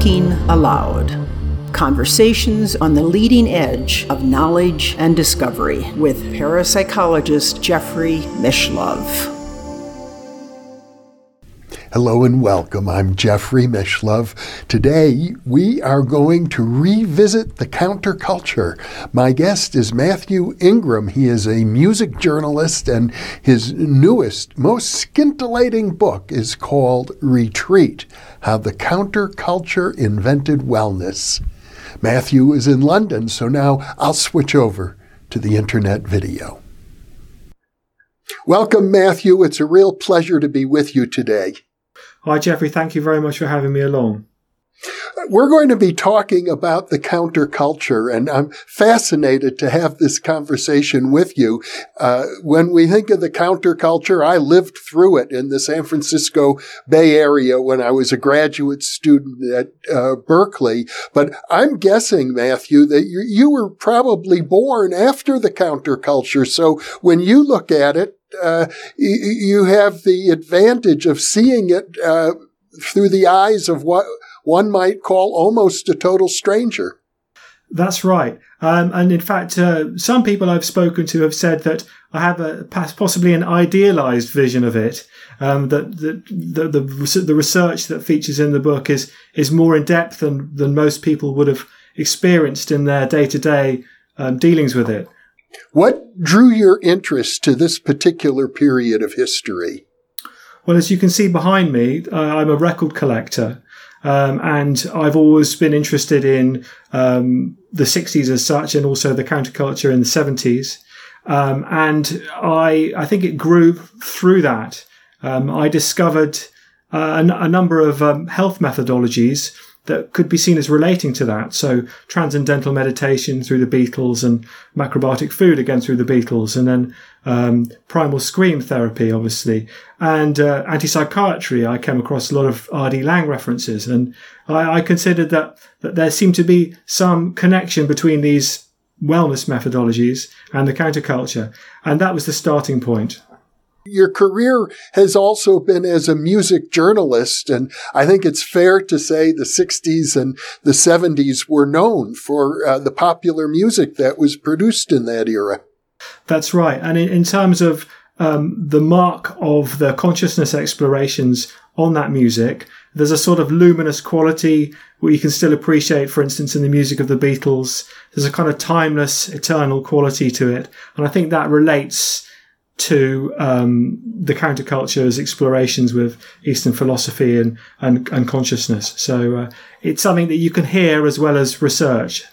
Thinking Aloud. Conversations on the leading edge of knowledge and discovery with parapsychologist Jeffrey Mishlove. Hello and welcome. I'm Jeffrey Mishlove. Today we are going to revisit the counterculture. My guest is Matthew Ingram. He is a music journalist, and his newest, most scintillating book is called Retreat How the Counterculture Invented Wellness. Matthew is in London, so now I'll switch over to the internet video. Welcome, Matthew. It's a real pleasure to be with you today. Hi, Jeffrey. Thank you very much for having me along. We're going to be talking about the counterculture, and I'm fascinated to have this conversation with you. Uh, when we think of the counterculture, I lived through it in the San Francisco Bay Area when I was a graduate student at uh, Berkeley. But I'm guessing, Matthew, that you, you were probably born after the counterculture. So when you look at it, uh, you, have the advantage of seeing it uh, through the eyes of what one might call almost a total stranger. That's right. Um, and in fact, uh, some people I've spoken to have said that I have a possibly an idealized vision of it. Um, that, that the, the, the research that features in the book is is more in depth than than most people would have experienced in their day to day dealings with it. What drew your interest to this particular period of history? Well, as you can see behind me, uh, I'm a record collector. Um, and I've always been interested in um, the 60s as such, and also the counterculture in the 70s. Um, and I, I think it grew through that. Um, I discovered uh, a, a, number of um, health methodologies that could be seen as relating to that. So transcendental meditation through the Beatles and macrobiotic food again through the Beatles and then um, primal scream therapy, obviously, and uh, anti-psychiatry. I came across a lot of R.D. Laing references and I, I considered that, that there seemed to be some connection between these wellness methodologies and the counterculture. And that was the starting point. Your career has also been as a music journalist, and I think it's fair to say the 60s and the 70s were known for uh, the popular music that was produced in that era. That's right. And in, in terms of um, the mark of the consciousness explorations on that music, there's a sort of luminous quality where you can still appreciate, for instance, in the music of the Beatles. There's a kind of timeless, eternal quality to it. And I think that relates to um, the counterculture's explorations with Eastern philosophy and, and, and consciousness. So uh, it's something that you can hear as well as research.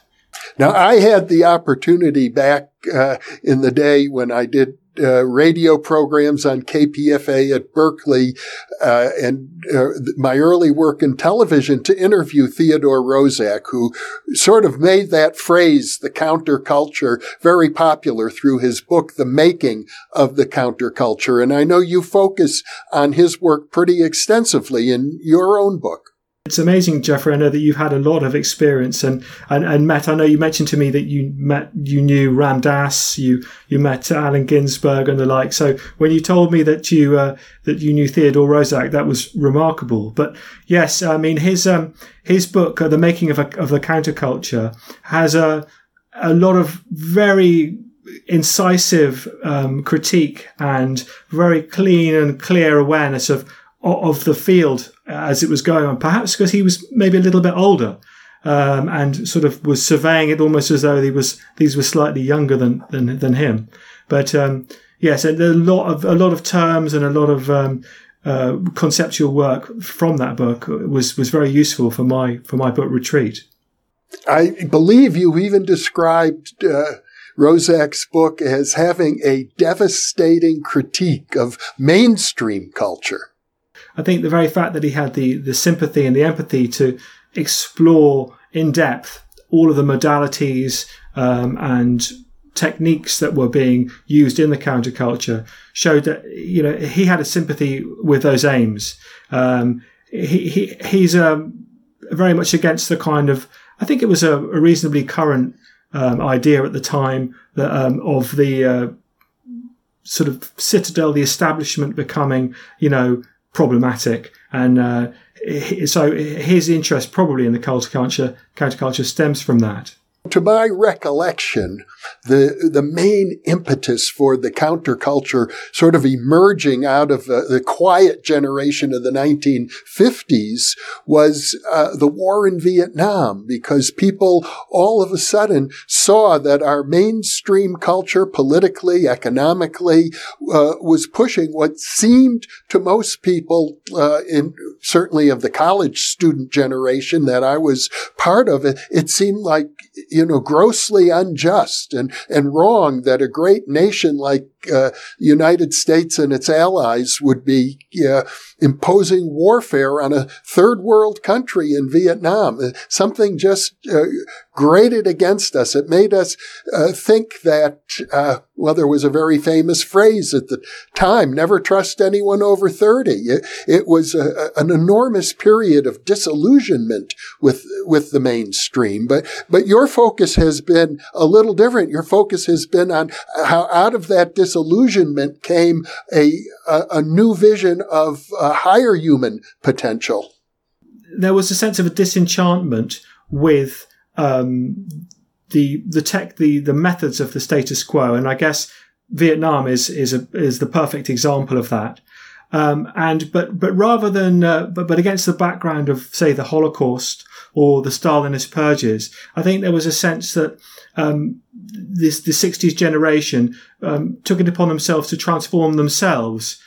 Now, I had the opportunity back uh, in the day when I did uh, radio programs on KPFA at Berkeley uh, and uh, my early work in television to interview Theodore Roszak, who sort of made that phrase, the counterculture, very popular through his book, The Making of the Counterculture. And I know you focus on his work pretty extensively in your own book. It's amazing, Jeffrey. I know that you've had a lot of experience and, and, and met. I know you mentioned to me that you met, you knew Ram Dass, you, you met Allen Ginsberg and the like. So when you told me that you, uh, that you knew Theodore Roszak, that was remarkable. But yes, I mean, his, um, his book, uh, The Making of, a, of the Counterculture has a, a lot of very incisive, um, critique and very clean and clear awareness of, of the field as it was going on. Perhaps because he was maybe a little bit older um, and sort of was surveying it almost as though he was these were slightly younger than than, than him. But um, yes, a lot of a lot of terms and a lot of um, uh, conceptual work from that book was was very useful for my for my book Retreat. I believe you even described. Uh Roszak's book as having a devastating critique of mainstream culture. I think the very fact that he had the, the sympathy and the empathy to explore in depth all of the modalities um, and techniques that were being used in the counterculture showed that you know he had a sympathy with those aims. Um, he, he he's um, very much against the kind of I think it was a, a reasonably current um, idea at the time that um, of the uh, sort of citadel, the establishment becoming you know problematic. And uh, so his interest probably in the counterculture, counterculture stems from that. To my recollection, the the main impetus for the counterculture sort of emerging out of the, the quiet generation of the 1950s was uh, the war in Vietnam, because people all of a sudden saw that our mainstream culture, politically, economically, uh, was pushing what seemed to most people, uh, in certainly of the college student generation that I was part of, it, it seemed like you know, grossly unjust and, and wrong that a great nation like uh, United States and its allies would be uh, imposing warfare on a third world country in Vietnam. Uh, something just uh, grated against us. It made us uh, think that, uh, well, there was a very famous phrase at the time, never trust anyone over 30. It, it was a, an enormous period of disillusionment with, with the mainstream. But, but your focus has been a little different. Your focus has been on how out of that disillusionment came a, a, a new vision of a higher human potential. There was a sense of a disenchantment with um, the the tech the the methods of the status quo, and I guess Vietnam is is a, is the perfect example of that. Um, and but but rather than uh, but but against the background of say the Holocaust or the Stalinist purges, I think there was a sense that um, this the '60s generation um, took it upon themselves to transform themselves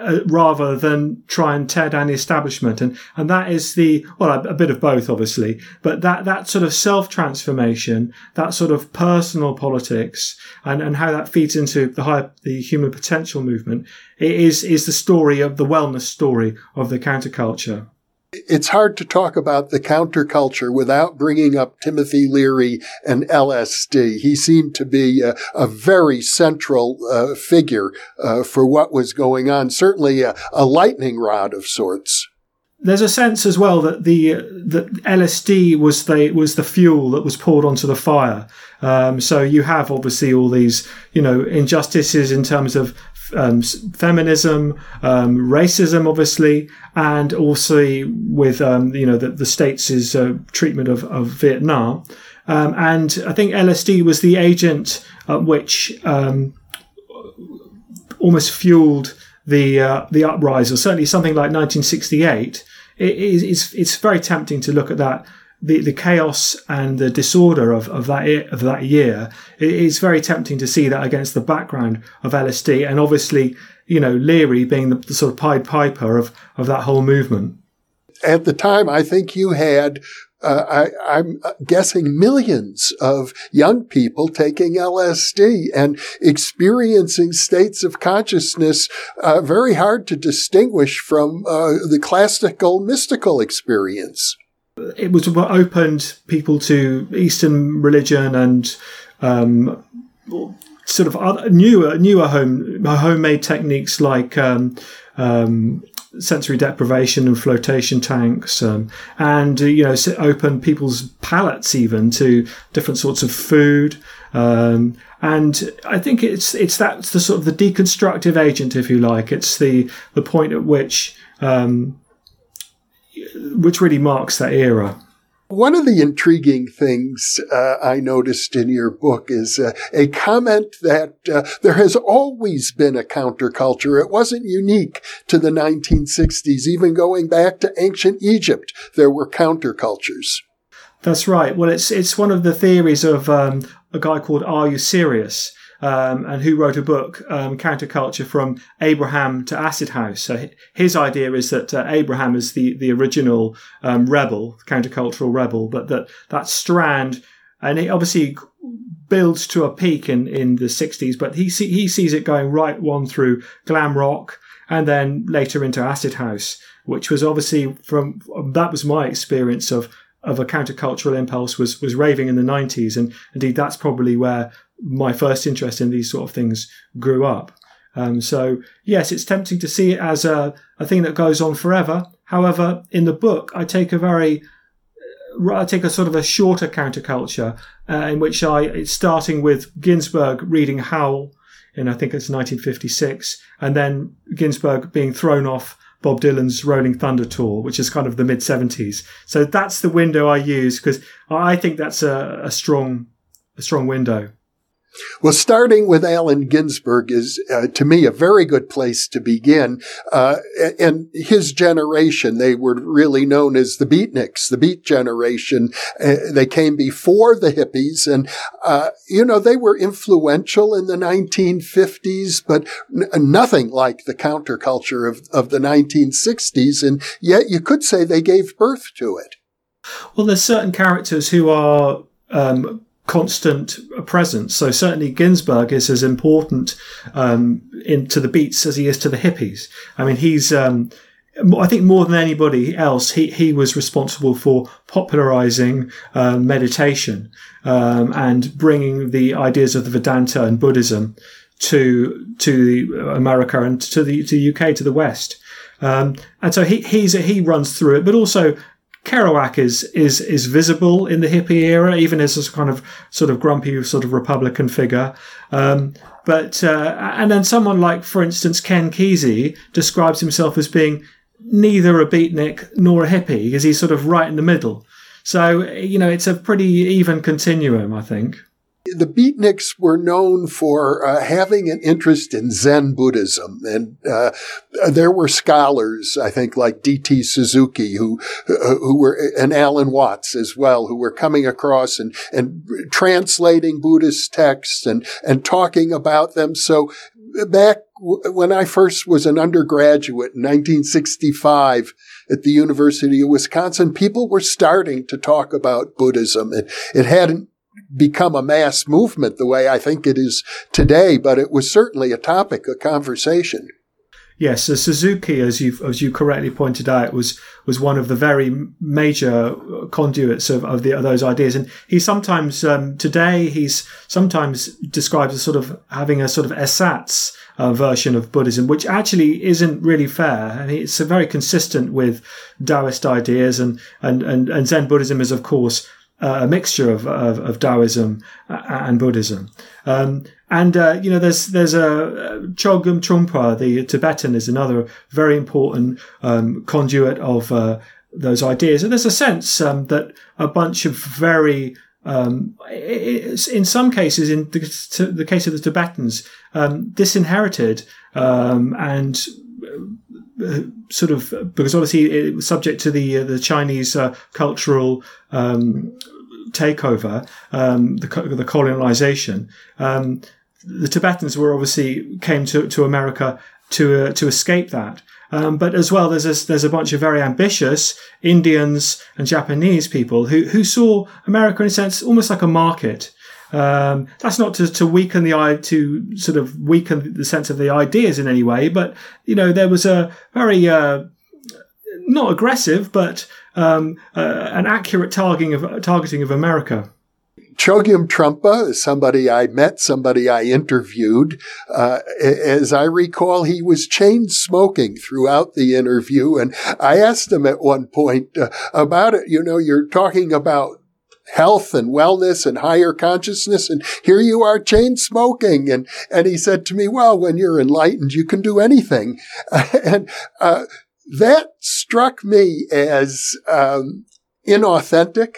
uh, rather than try and tear down the establishment. And, and that is the, well, a, a bit of both, obviously, but that, that sort of self transformation, that sort of personal politics and, and how that feeds into the high, the human potential movement is, is the story of the wellness story of the counterculture. It's hard to talk about the counterculture without bringing up Timothy Leary and LSD. He seemed to be a, a very central uh, figure uh, for what was going on, certainly a, a, lightning rod of sorts. There's a sense as well that the that LSD was the was the fuel that was poured onto the fire. Um, so you have obviously all these you know injustices in terms of um, feminism, um, racism, obviously, and also with um, you know the, the states' uh, treatment of, of Vietnam. Um, and I think LSD was the agent which um, almost fueled the uh, the uprising. Certainly, something like 1968. It it's, it's very tempting to look at that the, the chaos and the disorder of, of that of that year, it is very tempting to see that against the background of LSD and obviously, you know, Leary being the, the sort of Pied Piper of, of that whole movement. At the time, I think you had uh, I, am guessing millions of young people taking LSD and experiencing states of consciousness uh, very hard to distinguish from uh, the classical mystical experience it was what opened people to Eastern religion and um, sort of other, newer newer home homemade techniques like um, um, sensory deprivation and flotation tanks, um, and you know open people's palates even to different sorts of food. Um, and I think it's it's that's the sort of the deconstructive agent, if you like. It's the the point at which um, which really marks that era. One of the intriguing things uh, I noticed in your book is uh, a comment that uh, there has always been a counterculture. It wasn't unique to the 1960s. Even going back to ancient Egypt, there were countercultures. That's right. Well, it's it's one of the theories of um, a guy called R.U. Sirius? Um, and who wrote a book, um, Counterculture from Abraham to Acid House. So his idea is that uh, Abraham is the, the original um, rebel, countercultural rebel, but that that strand, and it obviously builds to a peak in, in the 60s, but he, see, he sees it going right one through glam rock and then later into Acid House, which was obviously from, that was my experience of of a countercultural impulse was was raving in the 90s and indeed that's probably where my first interest in these sort of things grew up. Um, so yes, it's tempting to see it as a, a thing that goes on forever. However, in the book, I take a very uh, I take a sort of a shorter counterculture uh, in which I it's starting with Ginsberg reading Howl in I think it's 1956, and then Ginsberg being thrown off Bob Dylan's Rolling Thunder tour, which is kind of the mid 70s. So that's the window I use because I think that's a, a strong, a strong window. Well, starting with Allen Ginsberg is, uh, to me, a very good place to begin. Uh, and his generation, they were really known as the beatniks, the beat generation. Uh, they came before the hippies and, uh, you know, they were influential in the 1950s, but n- nothing like the counterculture of, of the 1960s. And yet you could say they gave birth to it. Well, there's certain characters who are, um, constant presence. So certainly Ginsberg is as important um, the beats as he is to the hippies. I mean, he's um, I think more than anybody else, he, he was responsible for popularizing uh, meditation um, and bringing the ideas of the Vedanta and Buddhism to to America and to the to the UK to the West. Um, and so he he's he runs through it, but also Kerouac is is is visible in the hippie era, even as a kind of sort of grumpy sort of Republican figure. Um, but uh, and then someone like, for instance, Ken Kesey describes himself as being neither a beatnik nor a hippie, because he's sort of right in the middle. So you know, it's a pretty even continuum, I think the beatniks were known for uh, having an interest in Zen Buddhism, and uh, there were scholars, I think, like D.T. Suzuki, who uh, who were and Alan Watts as well, who were coming across and and translating Buddhist texts and and talking about them. So back when I first was an undergraduate in 1965 at the University of Wisconsin, people were starting to talk about Buddhism. It, it hadn't become a mass movement the way I think it is today, but it was certainly a topic of conversation. Yes, so Suzuki, as you as you correctly pointed out, was was one of the very major conduits of, of, the, of those ideas, and he sometimes um, today he's sometimes described as sort of having a sort of ersatz uh, version of Buddhism, which actually isn't really fair. Mean, it's very consistent with Taoist ideas, and and and, and Zen Buddhism is of course a mixture of, of, of, Taoism and Buddhism. Um, and uh, you know, there's there's a Chogyam Trungpa, the Tibetan, is another very important um, conduit of uh, those ideas. And there's a sense um, that a bunch of very um, in some cases, in the, the, case of the Tibetans, um, disinherited um, and uh, sort of because obviously it was subject to the uh, the Chinese uh, cultural um, takeover, um, the the colonization. Um, the Tibetans were obviously came to, to America to uh, to escape that. Um, but as well, there's a, there's a bunch of very ambitious Indians and Japanese people who who saw America in a sense almost like a market. Um, that's not to, to weaken the to sort of weaken the sense of the ideas in any way, but you know there was a very uh, not aggressive, but um, uh, an accurate targeting of targeting of America. Chogyam Trungpa is somebody I met, somebody I interviewed. Uh, as I recall, he was chain smoking throughout the interview. And I asked him at one point uh, about it. You know, you're talking about health and wellness and higher consciousness. And here you are chain smoking. And, and he said to me, well, when you're enlightened, you can do anything. and, uh, that struck me as, um, inauthentic.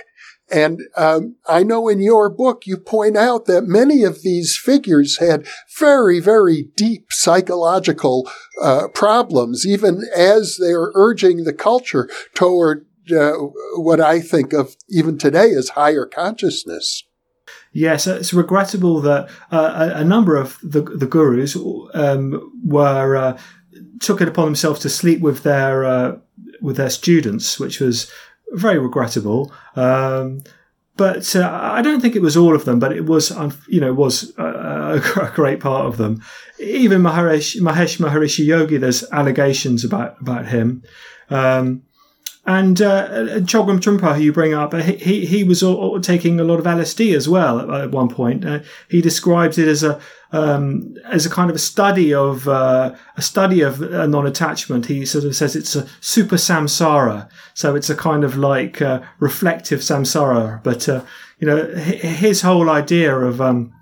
And um, I know in your book you point out that many of these figures had very, very deep psychological uh, problems, even as they're urging the culture toward uh, what I think of even today as higher consciousness. Yes, it's regrettable that uh, a, number of the, the gurus um, were uh, took it upon themselves to sleep with their uh, with their students, which was very regrettable. Um, but uh, I don't think it was all of them, but it was, you know, was a, a great part of them. Even Mahesh, Mahesh Maharishi Yogi, there's allegations about about him. Um, and uh, Chogyam Trungpa, who you bring up, he, he was taking a lot of LSD as well at, one point. Uh, he describes it as a um, as a kind of a study of uh, a study of non-attachment. He sort of says it's a super samsara, so it's a kind of like uh, reflective samsara. But uh, you know, his whole idea of um,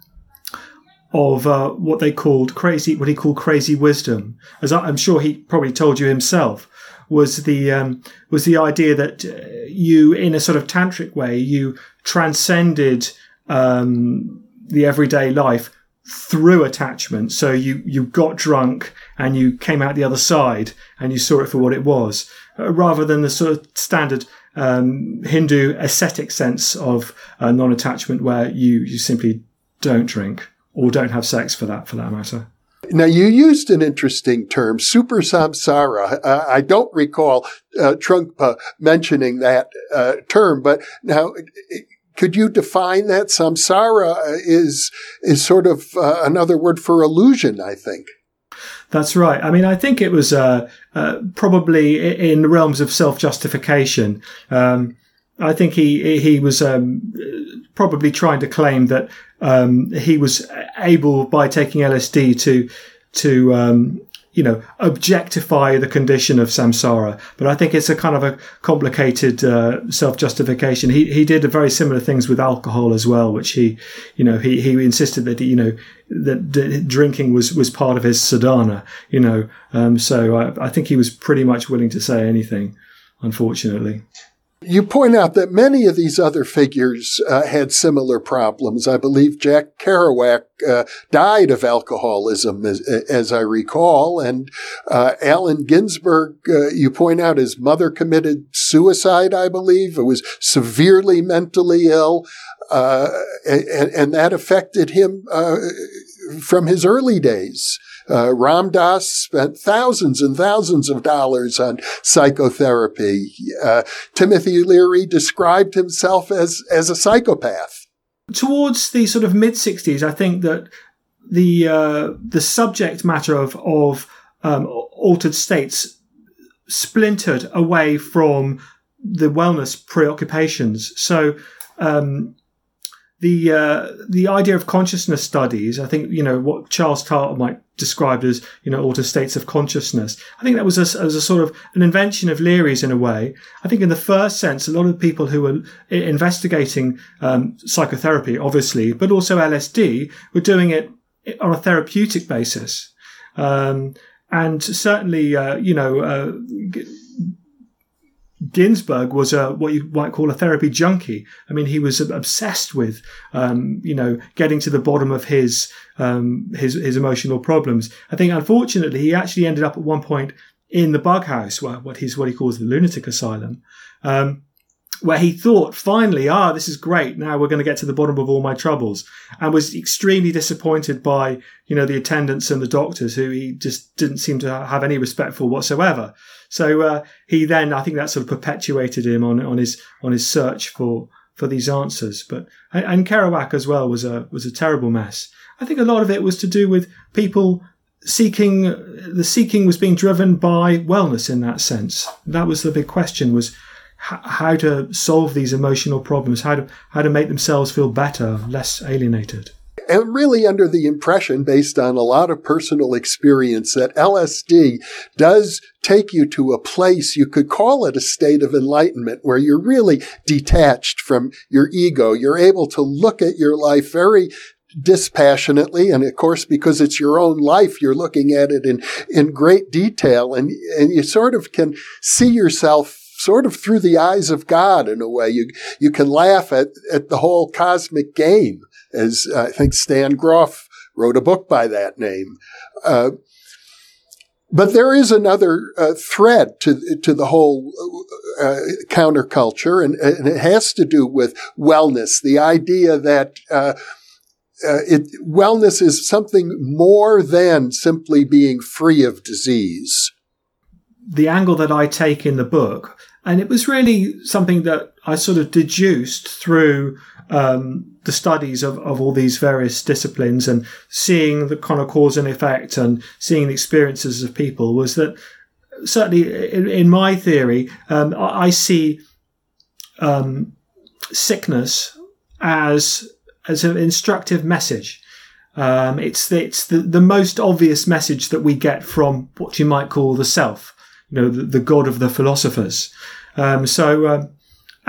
of uh, what they called crazy, what he called crazy wisdom, as I'm sure he probably told you himself, was the um, was the idea that uh, you, in a sort of tantric way, you transcended um, the everyday life through attachment. So you you got drunk and you came out the other side and you saw it for what it was, uh, rather than the sort of standard um, Hindu ascetic sense of uh, non-attachment, where you you simply don't drink or don't have sex for that for that matter. Now, you used an interesting term, super samsara. Uh, I don't recall uh, Trungpa mentioning that uh, term, but now could you define that? Samsara is is sort of uh, another word for illusion, I think. That's right. I mean, I think it was uh, uh, probably in the realms of self justification. Um, I think he he was um, probably trying to claim that um, he was able by taking LSD to to um, you know objectify the condition of samsara. But I think it's a kind of a complicated uh, self justification. He he did very similar things with alcohol as well, which he you know he he insisted that you know that, that drinking was was part of his sadhana. You know, um, so I, I think he was pretty much willing to say anything. Unfortunately. You point out that many of these other figures uh, had similar problems. I believe Jack Kerouac uh, died of alcoholism, as, as I recall, and uh, Allen Ginsberg, uh, you point out his mother committed suicide, I believe. It was severely mentally ill, uh, and, and, that affected him uh, from his early days. Uh, Ram Dass spent thousands and thousands of dollars on psychotherapy. Uh, Timothy Leary described himself as, as a psychopath. Towards the sort of mid 60s, I think that the, uh, the subject matter of, of um, altered states splintered away from the wellness preoccupations. So, um, the uh, the idea of consciousness studies, I think you know what Charles Tarter might describe as you know altered states of consciousness. I think that was a, a sort of an invention of Leary's in a way. I think in the first sense, a lot of people who were investigating um, psychotherapy, obviously, but also LSD, were doing it on a therapeutic basis. Um, and certainly, uh, you know, uh, Ginsberg was a what you might call a therapy junkie. I mean, he was obsessed with, um, you know, getting to the bottom of his um, his his emotional problems. I think, unfortunately, he actually ended up at one point in the bug house, what he's what he calls the lunatic asylum, um, where he thought finally, ah, this is great. Now we're going to get to the bottom of all my troubles, and was extremely disappointed by you know the attendants and the doctors who he just didn't seem to have any respect for whatsoever. So uh, he then, I think that sort of perpetuated him on, on his on his search for for these answers. But and Kerouac as well was a was a terrible mess. I think a lot of it was to do with people seeking the seeking was being driven by wellness in that sense. That was the big question was how to solve these emotional problems, how to how to make themselves feel better, less alienated and really under the impression, based on a lot of personal experience, that LSD does take you to a place you could call it a state of enlightenment where you're really detached from your ego. You're able to look at your life very dispassionately. And of course, because it's your own life, you're looking at it in, in great detail and, and you sort of can see yourself sort of through the eyes of God in a way. You, you can laugh at, at the whole cosmic game as I think Stan Grof wrote a book by that name. Uh, but there is another uh, thread to to the whole uh, counterculture, and, and, it has to do with wellness. The idea that uh, uh, it, wellness is something more than simply being free of disease. The angle that I take in the book, and it was really something that I sort of deduced through um, the studies of, of all these various disciplines and seeing the kind of cause and effect and seeing the experiences of people was that certainly in, in my theory, um, I, I, see um, sickness as as an instructive message. Um, it's the, it's the, the most obvious message that we get from what you might call the self, you know, the, the god of the philosophers. Um, so um,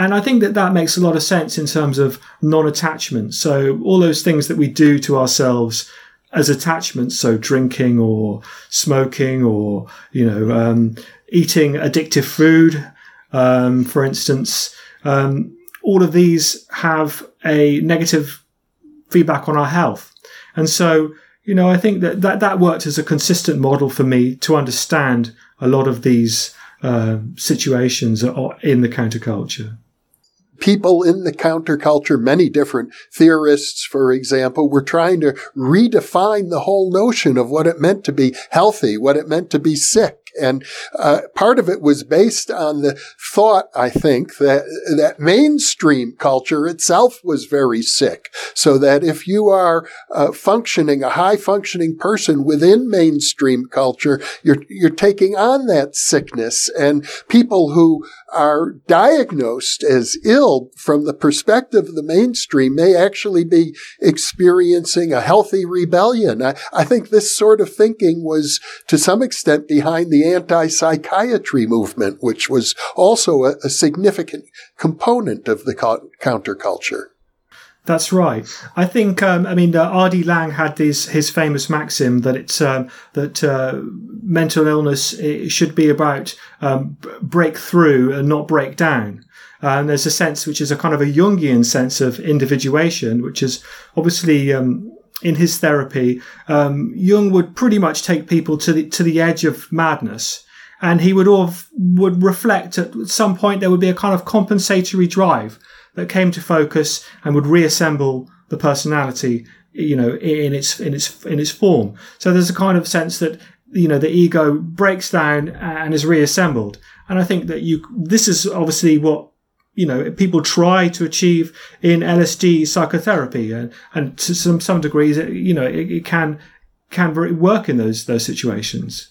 and I think that that makes a lot of sense in terms of non attachment. So, all those things that we do to ourselves as attachments, so drinking or smoking or, you know, um, eating addictive food, um, for instance. Um, all of these have a negative feedback on our health. And so, you know, I think that that, that worked as a consistent model for me to understand a lot of these uh, situations in the counterculture people in the counterculture, many different theorists, for example, were trying to redefine the whole notion of what it meant to be healthy, what it meant to be sick. And uh, part of it was based on the thought, I think, that that mainstream culture itself was very sick. So that if you are uh, functioning, a high functioning person within mainstream culture, you're you're taking on that sickness. And people who are diagnosed as ill from the perspective of the mainstream may actually be experiencing a healthy rebellion. I, I think this sort of thinking was to some extent behind the anti-psychiatry movement, which was also a, a significant component of the counterculture. That's right. I think. Um, I mean, uh, R.D. Laing had this his famous maxim that it's um, that uh, mental illness should be about um, break through and not break down. And there's a sense which is a kind of a Jungian sense of individuation, which is obviously um, in his therapy, um, Jung would pretty much take people to the to the edge of madness, and he would all would reflect at some point there would be a kind of compensatory drive that came to focus and would reassemble the personality, you know, in its in its in its form. So there's a kind of sense that you know the ego breaks down and is reassembled, and I think that you this is obviously what you know people try to achieve in LSD psychotherapy, and, and to some some degrees, you know, it, it can can work in those those situations.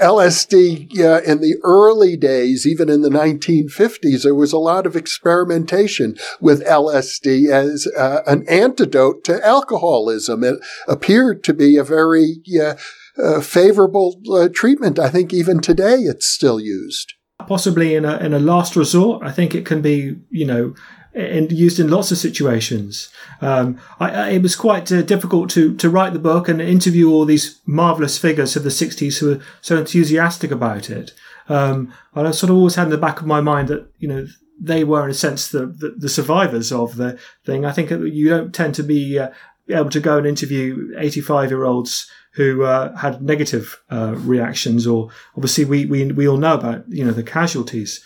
LSD yeah, in the early days, even in the 1950s, there was a lot of experimentation with LSD as uh, an antidote to alcoholism. It appeared to be a very uh, uh, favorable uh, treatment. I think even today it's still used possibly in a in a last resort. I think it can be you know and used in lots of situations. Um, I, I, it was quite uh, difficult to to write the book and interview all these marvelous figures of the '60s who were so enthusiastic about it. Um, I sort of always had in the back of my mind that you know they were in a sense the the, the survivors of the thing. I think you don't tend to be uh, able to go and interview 85 year olds who uh, had negative uh, reactions, or obviously we, we we all know about you know the casualties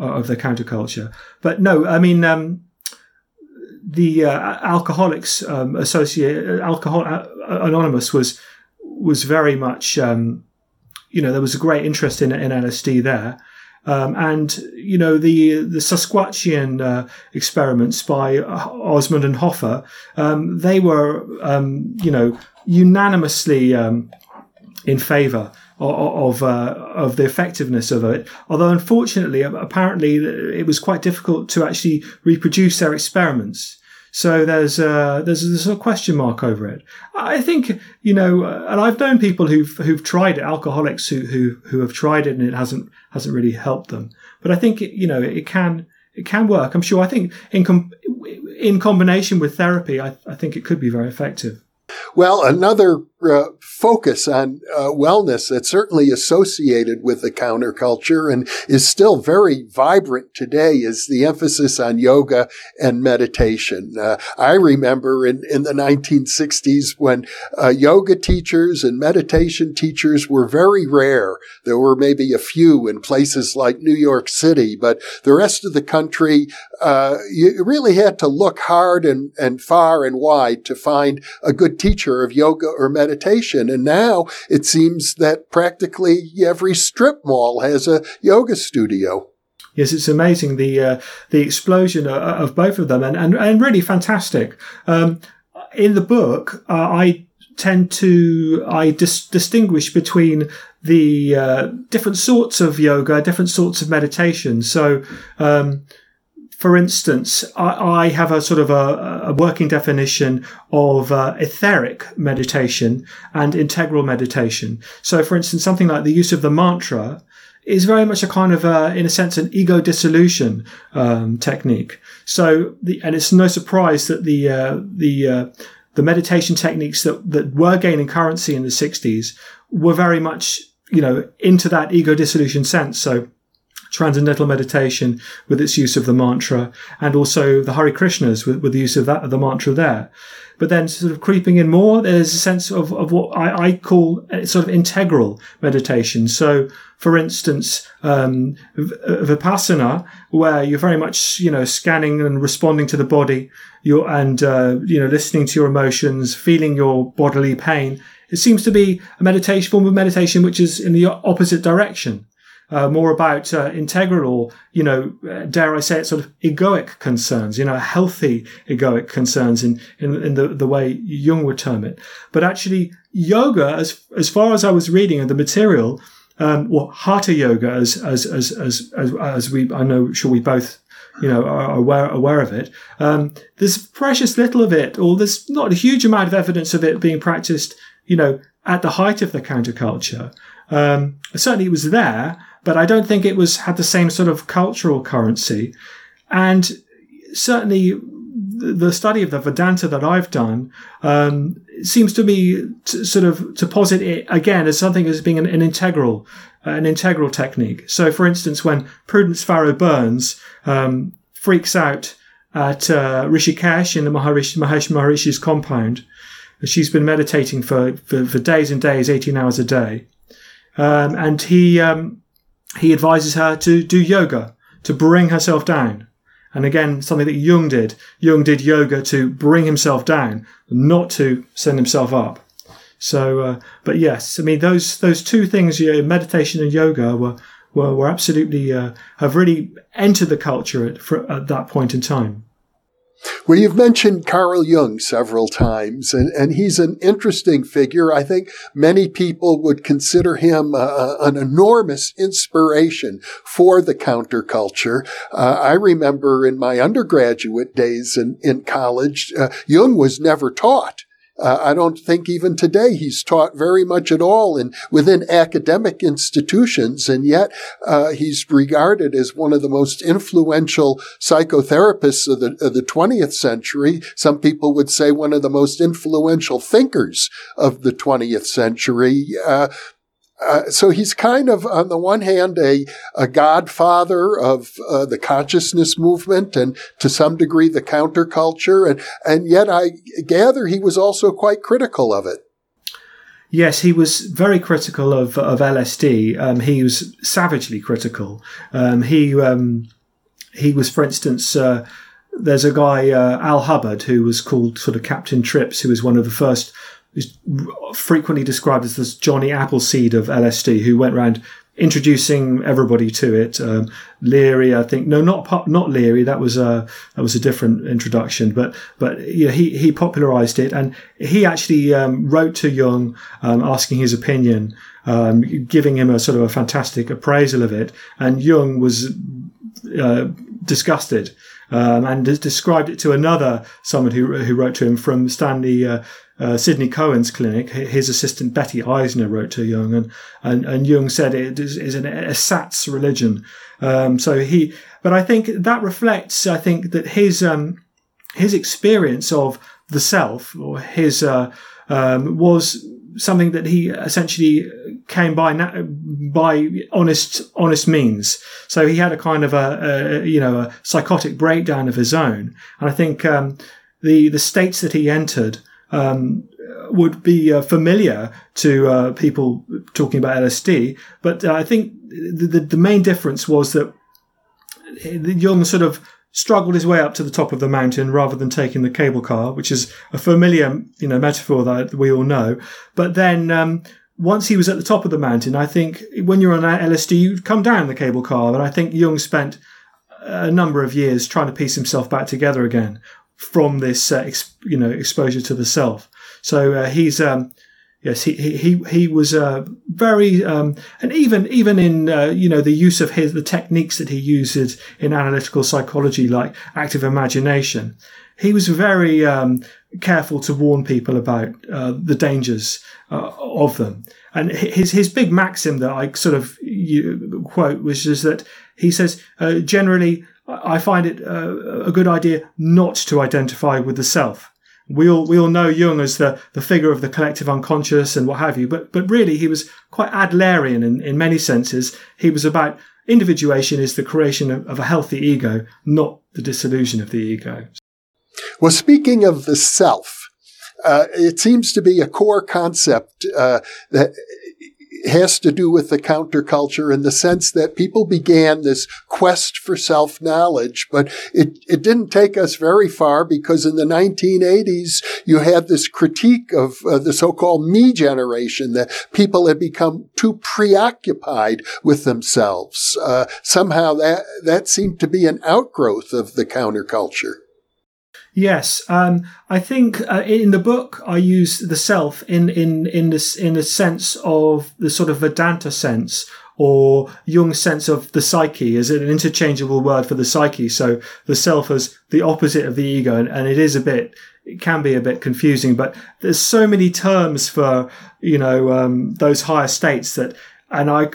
of the counterculture. But no, I mean um, the uh, Alcoholics um, Associate Alcohol uh, Anonymous was was very much um, you know there was a great interest in in LSD there. Um, and you know the the Saskatchewan uh, experiments by Osmond and Hoffer, um, they were um, you know unanimously um, in favour of of, uh, of, the effectiveness of it. Although unfortunately, apparently, it was quite difficult to actually reproduce their experiments. So there's a, there's a, there's a question mark over it. I think you know, and I've known people who've who've tried it, alcoholics who who who have tried it and it hasn't hasn't really helped them. But I think you know it can it can work. I'm sure. I think in com- in combination with therapy, I, I think it could be very effective. Well, another uh, focus on uh, wellness that's certainly associated with the counterculture and is still very vibrant today is the emphasis on yoga and meditation. Uh, I remember in, in the 1960s when uh, yoga teachers and meditation teachers were very rare. There were maybe a few in places like New York City, but the rest of the country, uh, you really had to look hard and, and far and wide to find a good teacher of yoga or meditation meditation. And now it seems that practically every strip mall has a yoga studio. Yes, it's amazing the uh, the explosion of both of them, and and, and really fantastic. Um, in the book, uh, I tend to I dis- distinguish between the uh, different sorts of yoga, different sorts of meditation. So. Um, for instance, I, I, have a sort of a, a working definition of uh, etheric meditation and integral meditation. So, for instance, something like the use of the mantra is very much a kind of, a, in a sense, an ego dissolution um, technique. So, the, and it's no surprise that the uh, the uh, the meditation techniques that that were gaining currency in the '60s were very much you know, into that ego dissolution sense. So transcendental meditation with its use of the mantra and also the Hare Krishnas with, with the use of that, of the mantra there. But then sort of creeping in more, there's a sense of, of what I, I call sort of integral meditation. So, for instance, um, vipassana, where you're very much, you know, scanning and responding to the body, you're, and, uh, you know, listening to your emotions, feeling your bodily pain. It seems to be a meditation form of meditation which is in the opposite direction uh, more about uh, integral or, you know, uh, dare I say it, sort of egoic concerns, you know, healthy egoic concerns in, in, in the, the way Jung would term it. But actually, yoga, as, as far as I was reading of the material, um, or hatha yoga, as, as, as, as, as, as we, I know, sure we both you know, are aware aware of it. Um, there's precious little of it, or there's not a huge amount of evidence of it being practiced, you know, at the height of the counterculture. Um, certainly, it was there, but I don't think it was had the same sort of cultural currency. And certainly, the study of the Vedanta that I've done um, seems to me to sort of to posit it again as something as being an, an integral, uh, an integral technique. So, for instance, when Prudence Farrow Bruns um, freaks out at uh, Rishikesh in the Maharishi, Mahesh Maharishi's compound, she's been meditating for, for, for days and days, eighteen hours a day, um, and he um, he advises her to do yoga to bring herself down. And again, something that Jung did. Jung did yoga to bring himself down, not to send himself up. So, uh, but yes, I mean those those two things, you know, meditation and yoga, were were, were absolutely uh, have really entered the culture at, for, at that point in time. Well, you've mentioned Carl Jung several times, and, and he's an interesting figure. I think many people would consider him uh, an enormous inspiration for the counterculture. Uh, I remember in my undergraduate days in, in college, uh, Jung was never taught. Uh, I don't think even today he's taught very much at all in within academic institutions, and yet uh, he's regarded as one of the most influential psychotherapists of the, of the 20th century. Some people would say one of the most influential thinkers of the 20th century. Uh, uh, so he's kind of, on the one hand, a, a godfather of uh, the consciousness movement and to some degree the counterculture. And, and yet I gather he was also quite critical of it. Yes, he was very critical of, of LSD. Um, he was savagely critical. Um, he, um, he was, for instance, uh, there's a guy, uh, Al Hubbard, who was called sort of Captain Trips, who was one of the first is frequently described as this Johnny Appleseed of LSD, who went around introducing everybody to it. Um, Leary, I think, no, not not Leary. That was a that was a different introduction, but but he he popularized it, and he actually um, wrote to Jung um, asking his opinion, um, giving him a sort of a fantastic appraisal of it, and Jung was uh, disgusted. Um, and described it to another someone who who wrote to him from Stanley uh, uh, Sidney Cohen's clinic, his assistant Betty Eisner wrote to Jung, and, and, and Jung said it is, is an ersatz religion. Um, so he, but I think that reflects, I think that his, um, his experience of the self or his, uh, um, was something that he essentially came by by honest honest means. So he had a kind of a, a you know a psychotic breakdown of his own, and I think um, the the states that he entered um, would be uh, familiar to uh, people talking about LSD. But uh, I think the, the, the, main difference was that Jung sort of struggled his way up to the top of the mountain rather than taking the cable car, which is a familiar, you know, metaphor that we all know. But then, um, once he was at the top of the mountain, I think when you're on LSD, you come down the cable car. And I think Jung spent a number of years trying to piece himself back together again from this, uh, ex- you know, exposure to the self. So uh, he's, um, yes, he he he was uh, very, um, and even even in uh, you know the use of his the techniques that he uses in analytical psychology, like active imagination, he was very um, careful to warn people about uh, the dangers uh, of them. And his his big maxim that I sort of quote was just that he says generally I find it uh, a good idea not to identify with the self. We all we all know Jung as the, the figure of the collective unconscious and what have you, but but really he was quite Adlerian in, in many senses. He was about individuation is the creation of, of a healthy ego, not the dissolution of the ego. Well, speaking of the self, uh, it seems to be a core concept uh, that has to do with the counterculture in the sense that people began this quest for self-knowledge, but it, it didn't take us very far because in the 1980s, you had this critique of uh, the so-called me generation that people had become too preoccupied with themselves. Uh, somehow that, that seemed to be an outgrowth of the counterculture. Yes, um, I think uh, in the book I use the self in in in this in the sense of the sort of Vedanta sense or Jung's sense of the psyche as an interchangeable word for the psyche. So the self as the opposite of the ego, and, and it is a bit it can be a bit confusing, but there's so many terms for you know um, those higher states that, and I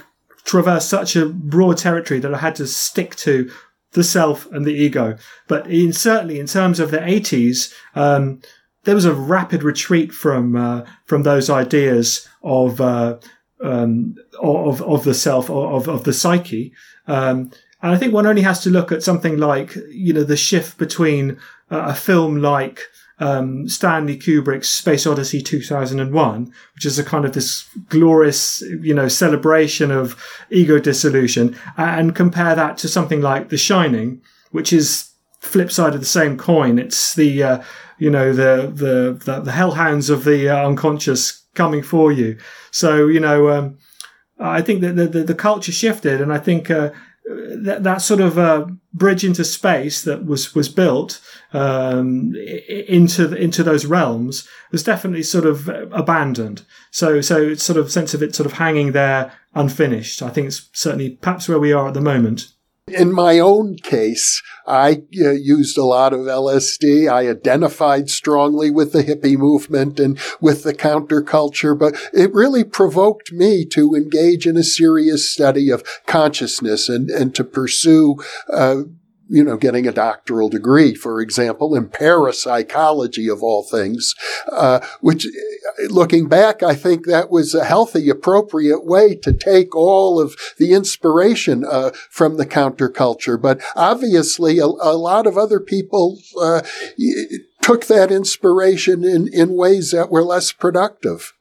traverse such a broad territory that I had to stick to the self and the ego. But in certainly in terms of the 80s, um, there was a rapid retreat from uh, from those ideas of uh, um, of of the self or of of the psyche. Um, and I think one only has to look at something like you know the shift between a film like um, Stanley Kubrick's Space Odyssey 2001, which is a kind of this glorious, you know, celebration of ego dissolution, and compare that to something like The Shining, which is flip side of the same coin. It's the, uh, you know, the, the, the, the hellhounds of the uh, unconscious coming for you. So, you know, um, I think that the, the, the, culture shifted, and I think uh, that, that sort of uh, bridge into space that was was built um, into into those realms was definitely sort of abandoned. So so it's sort of sense of it sort of hanging there unfinished. I think it's certainly perhaps where we are at the moment. In my own case, I uh, used a lot of LSD. I identified strongly with the hippie movement and with the counterculture, but it really provoked me to engage in a serious study of consciousness and, and to pursue uh, you know, getting a doctoral degree, for example, in parapsychology of all things, uh, which looking back, I think that was a healthy, appropriate way to take all of the inspiration uh, from the counterculture. But obviously, a, a lot of other people uh, took that inspiration in, in ways that were less productive.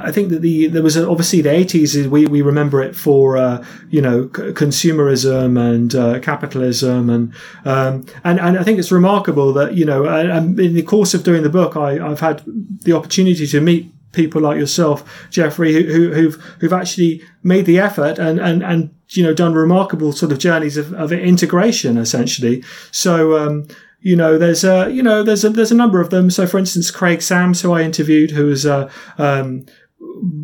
I think that the there was obviously the eighties. We we remember it for uh, you know c- consumerism and uh, capitalism and um, and and I think it's remarkable that you know in the course of doing the book, I, I've had the opportunity to meet people like yourself, Jeffrey, who, who, have who've actually made the effort and, and, and you know done remarkable sort of journeys of, of integration essentially. So um, you know, there's a, you know, there's a, there's a number of them. So, for instance, Craig Sams, who I interviewed, who was, uh, um,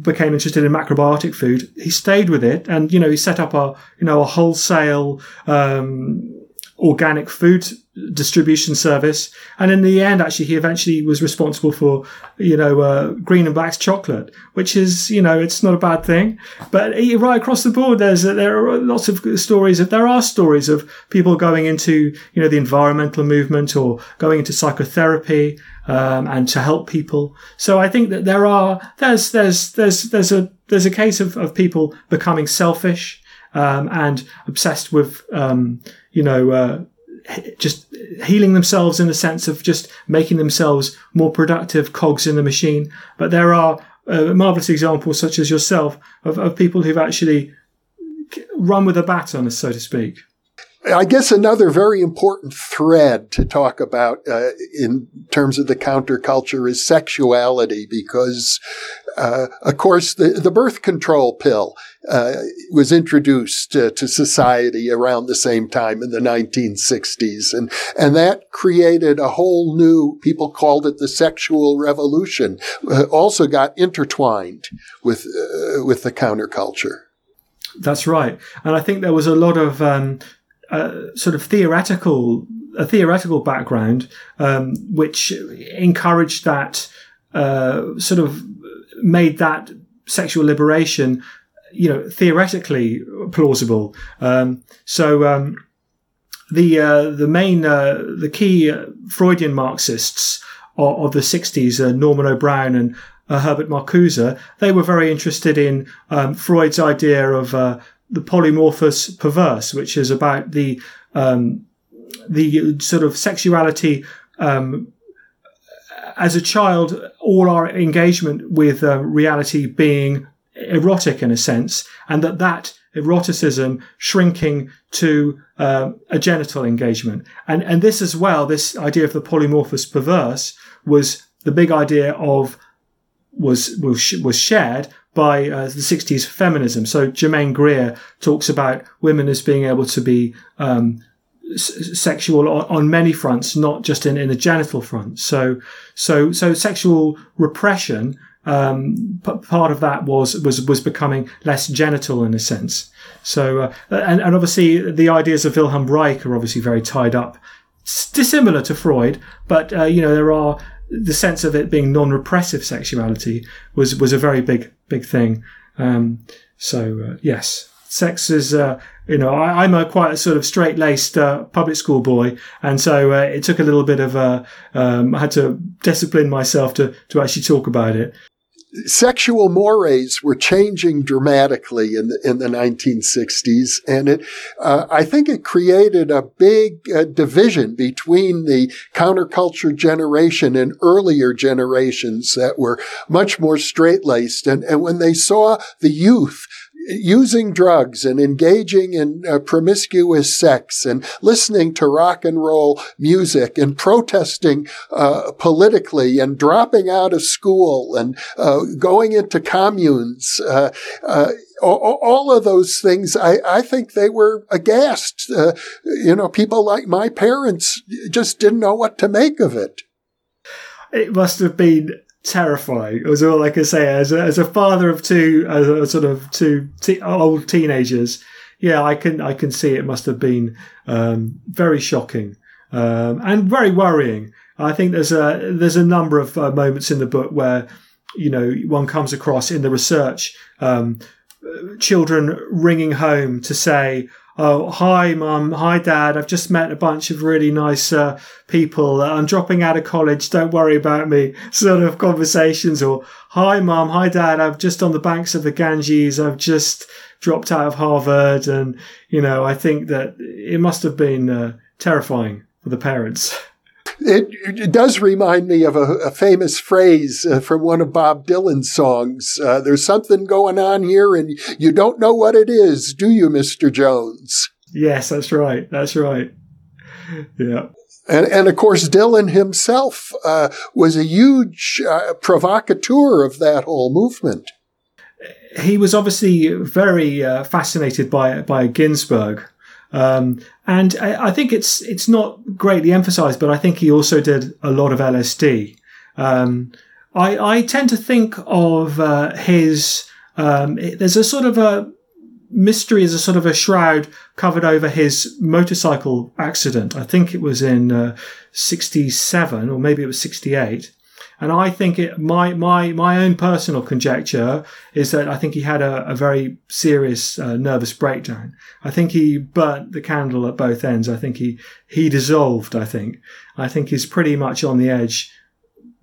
became interested in macrobiotic food. He stayed with it, and you know, he set up a, you know, a wholesale, um, organic food distribution service. And in the end, actually, he eventually was responsible for, you know, uh, Green and Black's chocolate, which is, you know, it's not a bad thing. But right across the board, there's there are lots of stories of there are stories of people going into, you know, the environmental movement or going into psychotherapy. Um, and to help people. So I think that there are there's there's there's there's a there's a case of, of people becoming selfish um, and obsessed with um, you know uh, just healing themselves in the sense of just making themselves more productive cogs in the machine. But there are uh, marvelous examples, such as yourself, of, of people who've actually run with a baton, so to speak. I guess another very important thread to talk about uh, in terms of the counterculture is sexuality, because, uh, of course, the, the birth control pill uh, was introduced uh, to society around the same time in the 1960s, and and that created a whole new. People called it the sexual revolution. Uh, also got intertwined with uh, with the counterculture. That's right, and I think there was a lot of um, uh, sort of theoretical a theoretical background um, which encouraged that uh, sort of made that sexual liberation you know theoretically plausible. Um, so um, the uh, the main uh, the key Freudian Marxists of, of the 60s, uh, Norman O. Brown and uh, Herbert Marcuse, they were very interested in um, Freud's idea of uh, the polymorphous perverse, which is about the um, the sort of sexuality um, as a child, all our engagement with uh, reality being erotic in a sense, and that that eroticism shrinking to uh, a genital engagement. And, and this as well, this idea of the polymorphous perverse was the big idea of was was was shared by uh, the 60s feminism. So Germaine Greer talks about women as being able to be um, s- sexual on, on, many fronts, not just in, in a genital front. So so so sexual repression um, p- part of that was was was becoming less genital in a sense. So, uh, and, and obviously the ideas of Wilhelm Reich are obviously very tied up, dissimilar to Freud, but uh, you know there are the sense of it being non-repressive sexuality was was a very big big thing. Um, so uh, yes, sex is uh, you know I, am a quite a sort of straight laced uh, public school boy, and so uh, it took a little bit of uh, um, I had to discipline myself to to actually talk about it sexual mores were changing dramatically in the, in the 1960s. And it, uh, I think it created a big uh, division between the counterculture generation and earlier generations that were much more straight laced. And, and when they saw the youth using drugs and engaging in uh, promiscuous sex and listening to rock and roll music and protesting uh, politically and dropping out of school and uh, going into communes. Uh, uh, all of those things, I, I, think they were aghast. Uh, you know, people like my parents just didn't know what to make of it. It must have been terrifying. It was all I can say as a, as a father of two, as a sort of two te- old teenagers. Yeah, I can I can see it must have been um, very shocking um, and very worrying. I think there's a there's a number of uh, moments in the book where you know one comes across in the research um, children ringing home to say oh, hi, mum, hi, dad. I've just met a bunch of really nice uh, people. I'm dropping out of college. Don't worry about me. Sort of conversations. Or, hi, mum, hi, dad. I'm just on the banks of the Ganges. I've just dropped out of Harvard. And, you know, I think that it must have been uh, terrifying for the parents. It, it, does remind me of a, a famous phrase uh, from one of Bob Dylan's songs. Uh, There's something going on here, and you don't know what it is, do you, Mr. Jones? Yes, that's right. That's right. Yeah. And, and of course, Dylan himself uh, was a huge uh, provocateur of that whole movement. He was obviously very uh, fascinated by by Ginsberg. Um, and I, I, think it's it's not greatly emphasized, but I think he also did a lot of LSD. Um, I, I tend to think of uh, his. Um, it, there's a sort of a mystery, as a sort of a shroud covered over his motorcycle accident. I think it was in uh, '67 or maybe it was '68 and I think it, my, my, my own personal conjecture is that I think he had a, a very serious uh, nervous breakdown. I think he burnt the candle at both ends. I think he, he dissolved, I think. I think he's pretty much on the edge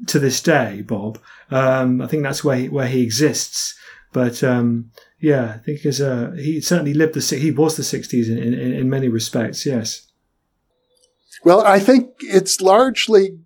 to this day, Bob. Um, I think that's where he, where he exists. But, um, yeah, I think as a, he certainly lived the, he was the 60s in, in, in many respects, yes. Well, I think it's largely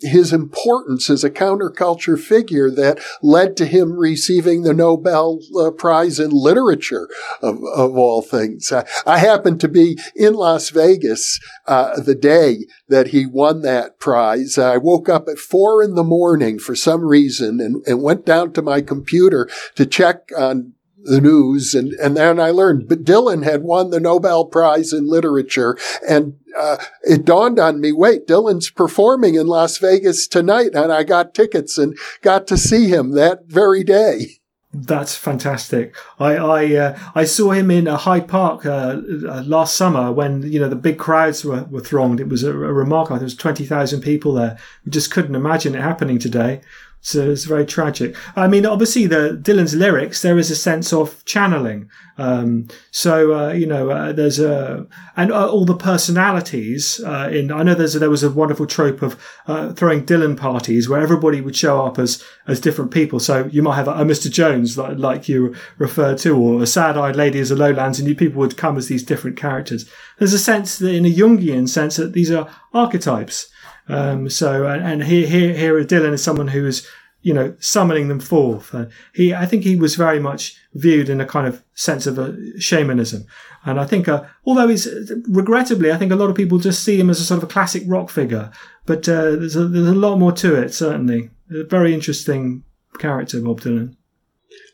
his importance as a counterculture figure that led to him receiving the Nobel uh, Prize in Literature, of, of all things. I, I, happened to be in Las Vegas uh, the day that he won that prize. I woke up at four in the morning for some reason and, and went down to my computer to check on the news. And, and then I learned, but Dylan had won the Nobel Prize in Literature. And uh, it dawned on me, wait, Dylan's performing in Las Vegas tonight. And I got tickets and got to see him that very day. That's fantastic. I I, uh, I saw him in a Hyde Park uh, uh, last summer when you know the big crowds were, were thronged. It was a, a remarkable. There was twenty thousand people there. We just couldn't imagine it happening today So it's very tragic. I mean, obviously, the Dylan's lyrics there is a sense of channeling. Um, so uh, you know, uh, there's a and uh, all the personalities uh, in. I know there's a, there was a wonderful trope of uh, throwing Dylan parties where everybody would show up as as different people. So you might have a, a Mr. Jones like, like you referred to, or a sad-eyed lady as a Lowlands, and you, people would come as these different characters. There's a sense that, in a Jungian sense, that these are archetypes. Um, so, and, and here, here, here, Dylan is someone who is, you know, summoning them forth. He, I think he was very much viewed in a kind of sense of a shamanism. And I think, uh, although he's regrettably, I think a lot of people just see him as a sort of a classic rock figure, but uh, there's, a, there's a lot more to it, certainly. A very interesting character, Bob Dylan.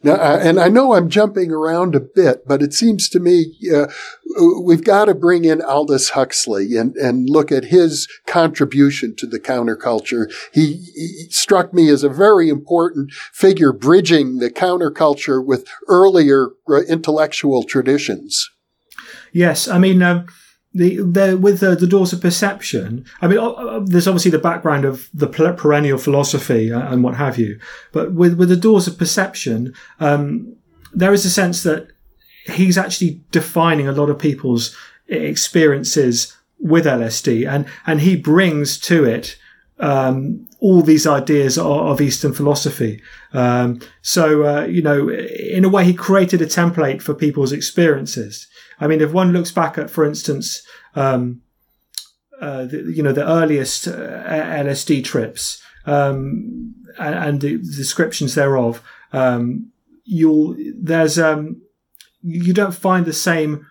Now, uh, and I know I'm jumping around a bit, but it seems to me uh, we've got to bring in Aldous Huxley and, and look at his contribution to the counterculture. He, he, struck me as a very important figure bridging the counterculture with earlier uh, intellectual traditions. Yes, I mean, um, the, the with the, doors of perception. I mean, uh, there's obviously the background of the perennial philosophy and what have you, but with with the doors of perception, um, there is a sense that he's actually defining a lot of people's experiences with LSD, and and he brings to it um, all these ideas of, Eastern philosophy. Um, so uh, you know, in a way, he created a template for people's experiences. I mean, if one looks back at, for instance, um, uh, the, you know, the earliest uh, LSD trips um, and, and, the descriptions thereof, um, you'll there's um, you don't find the same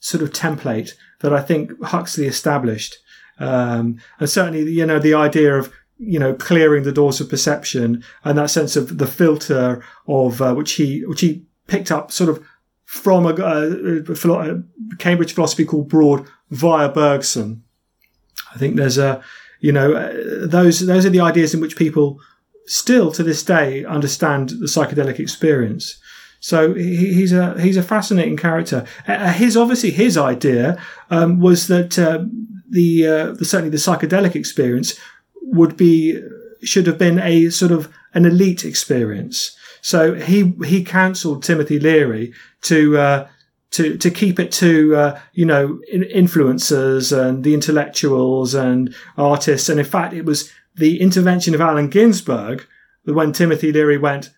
sort of template that I think Huxley established. Um, and certainly, you know, the idea of you know clearing the doors of perception and that sense of the filter of uh, which he which he picked up sort of from a, a, a Cambridge philosophy called Broad via Bergson. I think there's a, you know, uh, those those are the ideas in which people still to this day understand the psychedelic experience. So he, he's a he's a fascinating character. His obviously his idea um, was that uh, the, uh, the certainly the psychedelic experience would be should have been a sort of an elite experience. So he he counselled Timothy Leary to uh, to to keep it to uh, you know influencers and the intellectuals and artists. And in fact, it was the intervention of Allen Ginsberg when Timothy Leary went.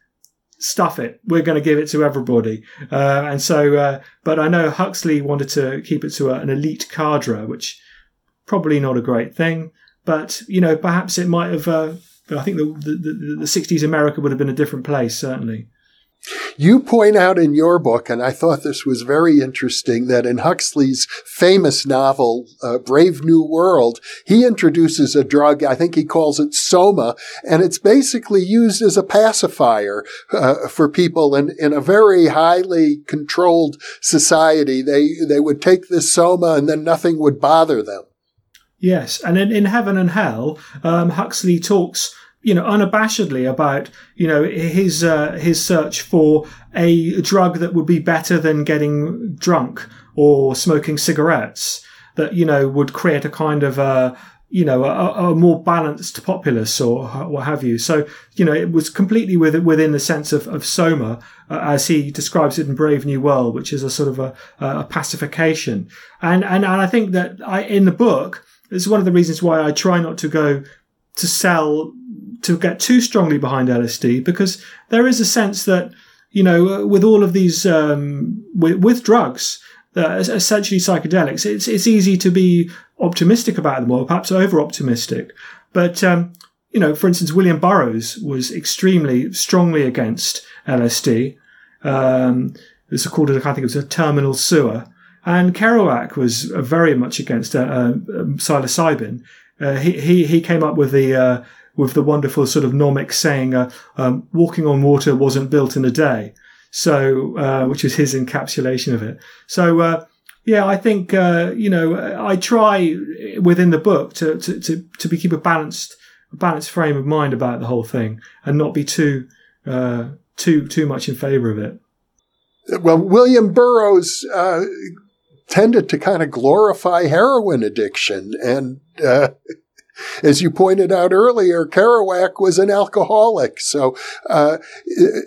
Stuff it. We're going to give it to everybody. Uh, and so, uh, but I know Huxley wanted to keep it to a, an elite cadre, which probably not a great thing. But you know, perhaps it might have uh, I think the, the, the 60s America would have been a different place, certainly. You point out in your book, and I thought this was very interesting, that in Huxley's famous novel, uh, Brave New World, he introduces a drug, I think he calls it soma, and it's basically used as a pacifier uh, for people in, in a very highly controlled society. They, they would take this soma and then nothing would bother them. Yes, and in, in Heaven and Hell, um, Huxley talks, you know, unabashedly about, you know, his uh, his search for a drug that would be better than getting drunk or smoking cigarettes. That you know would create a kind of a you know a, a, more balanced populace or what have you. So you know it was completely within within the sense of, of Soma uh, as he describes it in Brave New World, which is a sort of a, a pacification. And and and I think that I in the book is one of the reasons why I try not to go to sell to get too strongly behind LSD because there is a sense that you know with all of these um, with, with, drugs uh, essentially psychedelics it's it's easy to be optimistic about them or perhaps over optimistic but um, you know for instance William Burroughs was extremely strongly against LSD um, it's called I think it was a terminal sewer. And Kerouac was very much against uh, uh, psilocybin. Uh, he, he, he came up with the, uh, with the wonderful sort of gnomic saying, uh, um, walking on water wasn't built in a day. So, uh, which was his encapsulation of it. So, uh, yeah, I think, you know, I try within the book to, to, to, to be, keep a balanced, balanced frame of mind about the whole thing and not be too, too, too much in favor of it. Well, William Burroughs tended to kind of glorify heroin addiction and uh, as you pointed out earlier, Kerouac was an alcoholic, so uh,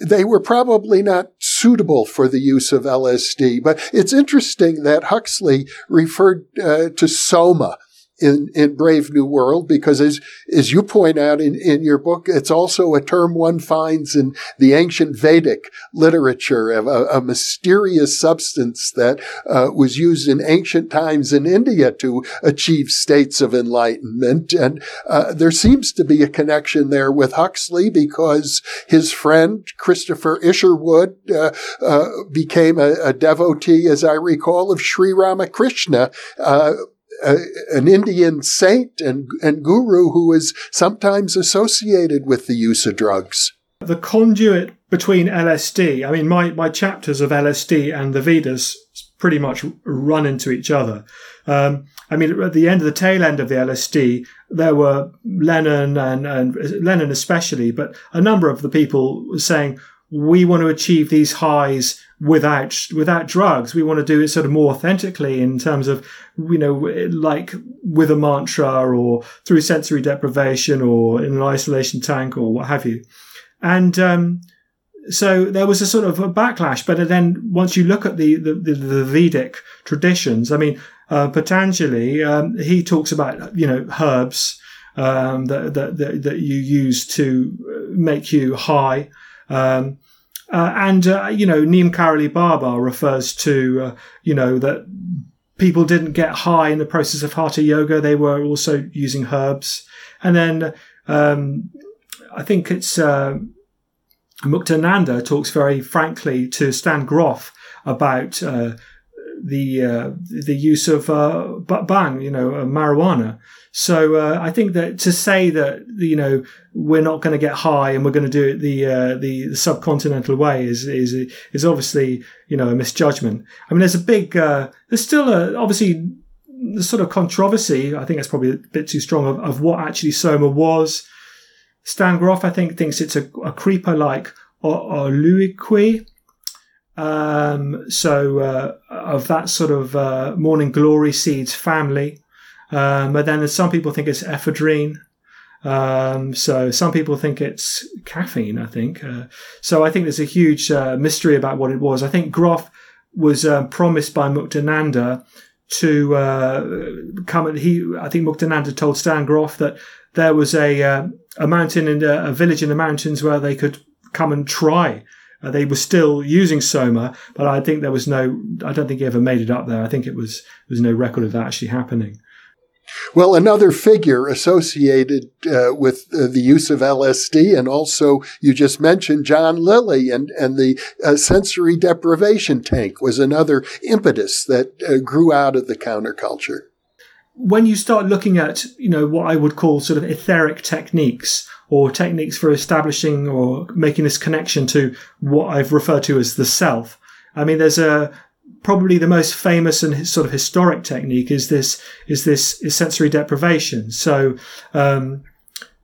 they were probably not suitable for the use of LSD. But it's interesting that Huxley referred uh, to soma in, in Brave New World because as, as you point out in, in your book, it's also a term one finds in the ancient Vedic literature of a, a mysterious substance that uh, was used in ancient times in India to achieve states of enlightenment. And uh, there seems to be a connection there with Huxley because his friend Christopher Isherwood uh, uh became a, a, devotee, as I recall, of Sri Ramakrishna uh, a, an Indian saint and, and guru who is sometimes associated with the use of drugs. The conduit between LSD, I mean, my, my chapters of LSD and the Vedas pretty much run into each other. Um, I mean, at the end of the tail end of the LSD, there were Lennon and, and Lennon especially, but a number of the people saying, we want to achieve these highs without without drugs. We want to do it sort of more authentically in terms of you know like with a mantra or through sensory deprivation or in an isolation tank or what have you. And um, so there was a sort of a backlash. But then once you look at the the, the, the Vedic traditions, I mean uh, Patanjali, um, he talks about you know herbs. Um, that, that, that, you use to make you high. Um, uh, and, uh, you know, Neem Karoli Baba refers to, uh, you know, that people didn't get high in the process of hatha yoga. They were also using herbs. And then um, I think it's uh, Muktananda talks very frankly to Stan Grof about uh, the uh, the use of uh, bhang, you know, marijuana. So uh, I think that to say that you know we're not going to get high and we're going to do it the, uh, the, the subcontinental way is is is obviously you know a misjudgment. I mean, there's a big uh, there's still a obviously the sort of controversy. I think that's probably a bit too strong of, of what actually Soma was. Stan Grof, I think, thinks it's a, a creeper like ololiuqui. Um, so uh, of that sort of uh, morning glory seeds family. Um, but then some people think it's ephedrine. Um, so some people think it's caffeine, I think. Uh, so I think there's a huge uh, mystery about what it was. I think Grof was uh, promised by Muktananda to uh, come and he, I think Muktananda told Stan Grof that there was a, uh, a mountain in a, a, village in the mountains where they could come and try. Uh, they were still using Soma, but I think there was no, I don't think he ever made it up there. I think it was, there was no record of that actually happening. Well, another figure associated uh, with uh, the use of LSD, and also you just mentioned John Lilly and, and the uh, sensory deprivation tank was another impetus that uh, grew out of the counterculture. When you start looking at, you know, what I would call sort of etheric techniques or techniques for establishing or making this connection to what I've referred to as the self, I mean, there's a probably the most famous and sort of historic technique is this is this is sensory deprivation. So um,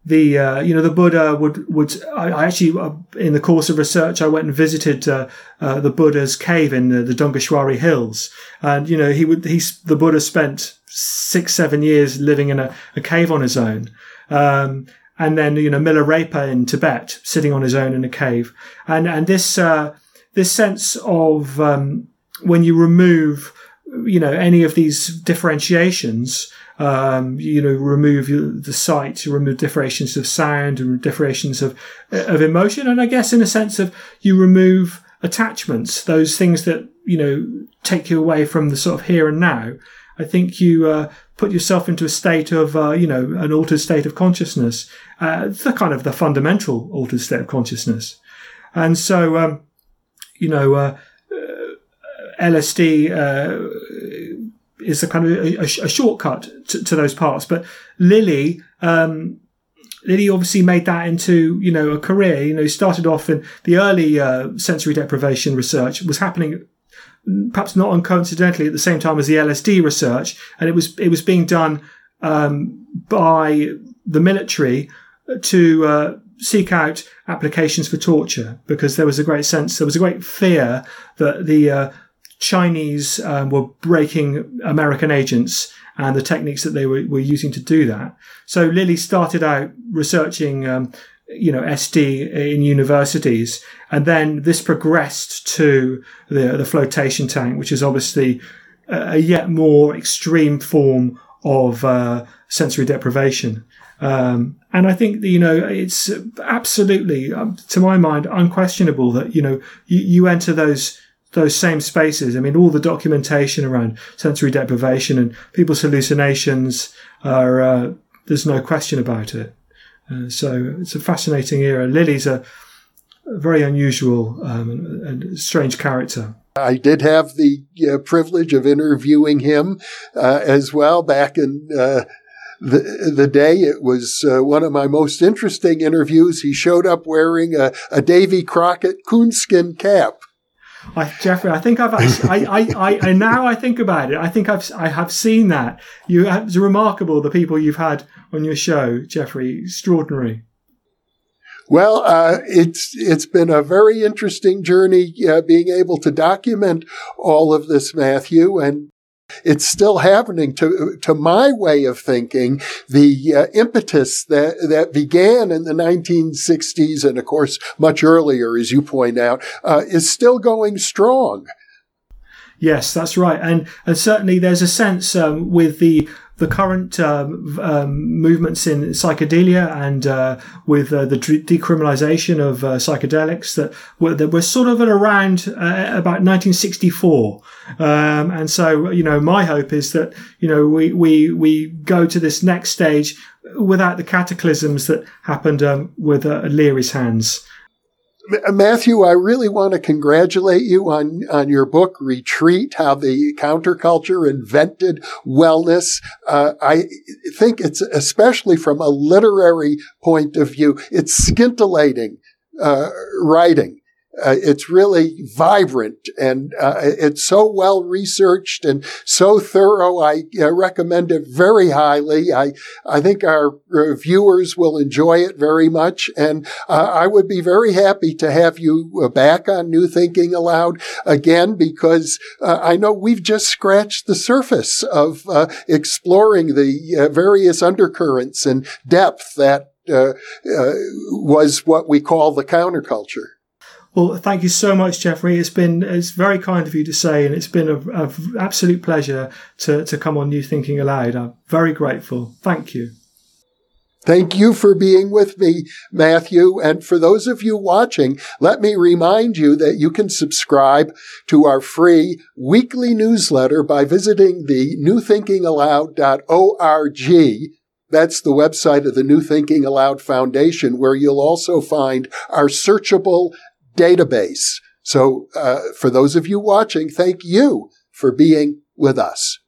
the uh, you know the Buddha would would I, actually uh, in the course of research I went and visited uh, uh the Buddha's cave in the, the Hills, and you know he would he's the Buddha spent six seven years living in a, a cave on his own. Um, and then you know Milarepa in Tibet, sitting on his own in a cave, and and this uh, this sense of um, when you remove, you know, any of these differentiations, um, you know, remove the sight, remove differentiations of sound and differentiations of of emotion, and I guess in a sense of you remove attachments, those things that you know take you away from the sort of here and now. I think you uh, put yourself into a state of, uh, you know, an altered state of consciousness, uh, the kind of the fundamental altered state of consciousness. And so, um, you know, uh, LSD uh, is a kind of a, a shortcut to, to, those parts. But Lilly, um, Lilly obviously made that into you know a career. You know, started off in the early uh, sensory deprivation research was happening. Perhaps not uncoincidentally at the same time as the LSD research, and it was it was being done um, by the military to uh, seek out applications for torture because there was a great sense, there was a great fear that the uh, Chinese um, were breaking American agents and the techniques that they were, were using to do that. So Lilly started out researching, um, you know, SD in universities, and then this progressed to the the flotation tank, which is obviously a yet more extreme form of uh, sensory deprivation. Um, and I think that, you know it's absolutely, um, to my mind, unquestionable that you know you, you enter those those same spaces. I mean, all the documentation around sensory deprivation and people's hallucinations are, uh, there's no question about it. Uh, so it's a fascinating era. Lilly's a, a very unusual um, and, strange character. I did have the uh, privilege of interviewing him uh, as well back in uh, the, the day. It was uh, one of my most interesting interviews. He showed up wearing a, a Davy Crockett coonskin cap. I, Jeffrey, I think I've actually, I, I, I, now I think about it, I think I've, I have seen that. You, it's remarkable the people you've had on your show, Jeffrey. Extraordinary. Well, uh, it's it's been a very interesting journey uh, being able to document all of this, Matthew, and it's still happening to, to my way of thinking. The uh, impetus that, that began in the 1960s and of course much earlier, as you point out, uh, is still going strong. Yes, that's right, and and certainly there's a sense um, with the the current um, um, movements in psychedelia and uh, with uh, the decriminalization of uh, psychedelics that were, that were sort of at around uh, about 1964. Um, and so, you know, my hope is that, you know, we, we, we go to this next stage without the cataclysms that happened um, with uh, Leary's hands. Matthew, I really want to congratulate you on, on your book, Retreat, How the Counterculture Invented Wellness. Uh, I think it's especially from a literary point of view, it's scintillating uh, writing. Uh, it's really vibrant and uh, it's so well researched and so thorough. I uh, recommend it very highly. I I think our viewers will enjoy it very much, and uh, I would be very happy to have you uh, back on New Thinking Allowed again because uh, I know we've just scratched the surface of exploring the various undercurrents and depth that was what we call the counterculture. Well, thank you so much, Jeffrey. It's been it's very kind of you to say, and it's been an absolute pleasure to, to come on New Thinking Allowed. I'm very grateful. Thank you. Thank you for being with me, Matthew. And for those of you watching, let me remind you that you can subscribe to our free weekly newsletter by visiting the newthinkingallowed.org. That's the website of the New Thinking Allowed Foundation, where you'll also find our searchable database. So, uh, for those of you watching, thank you for being with us.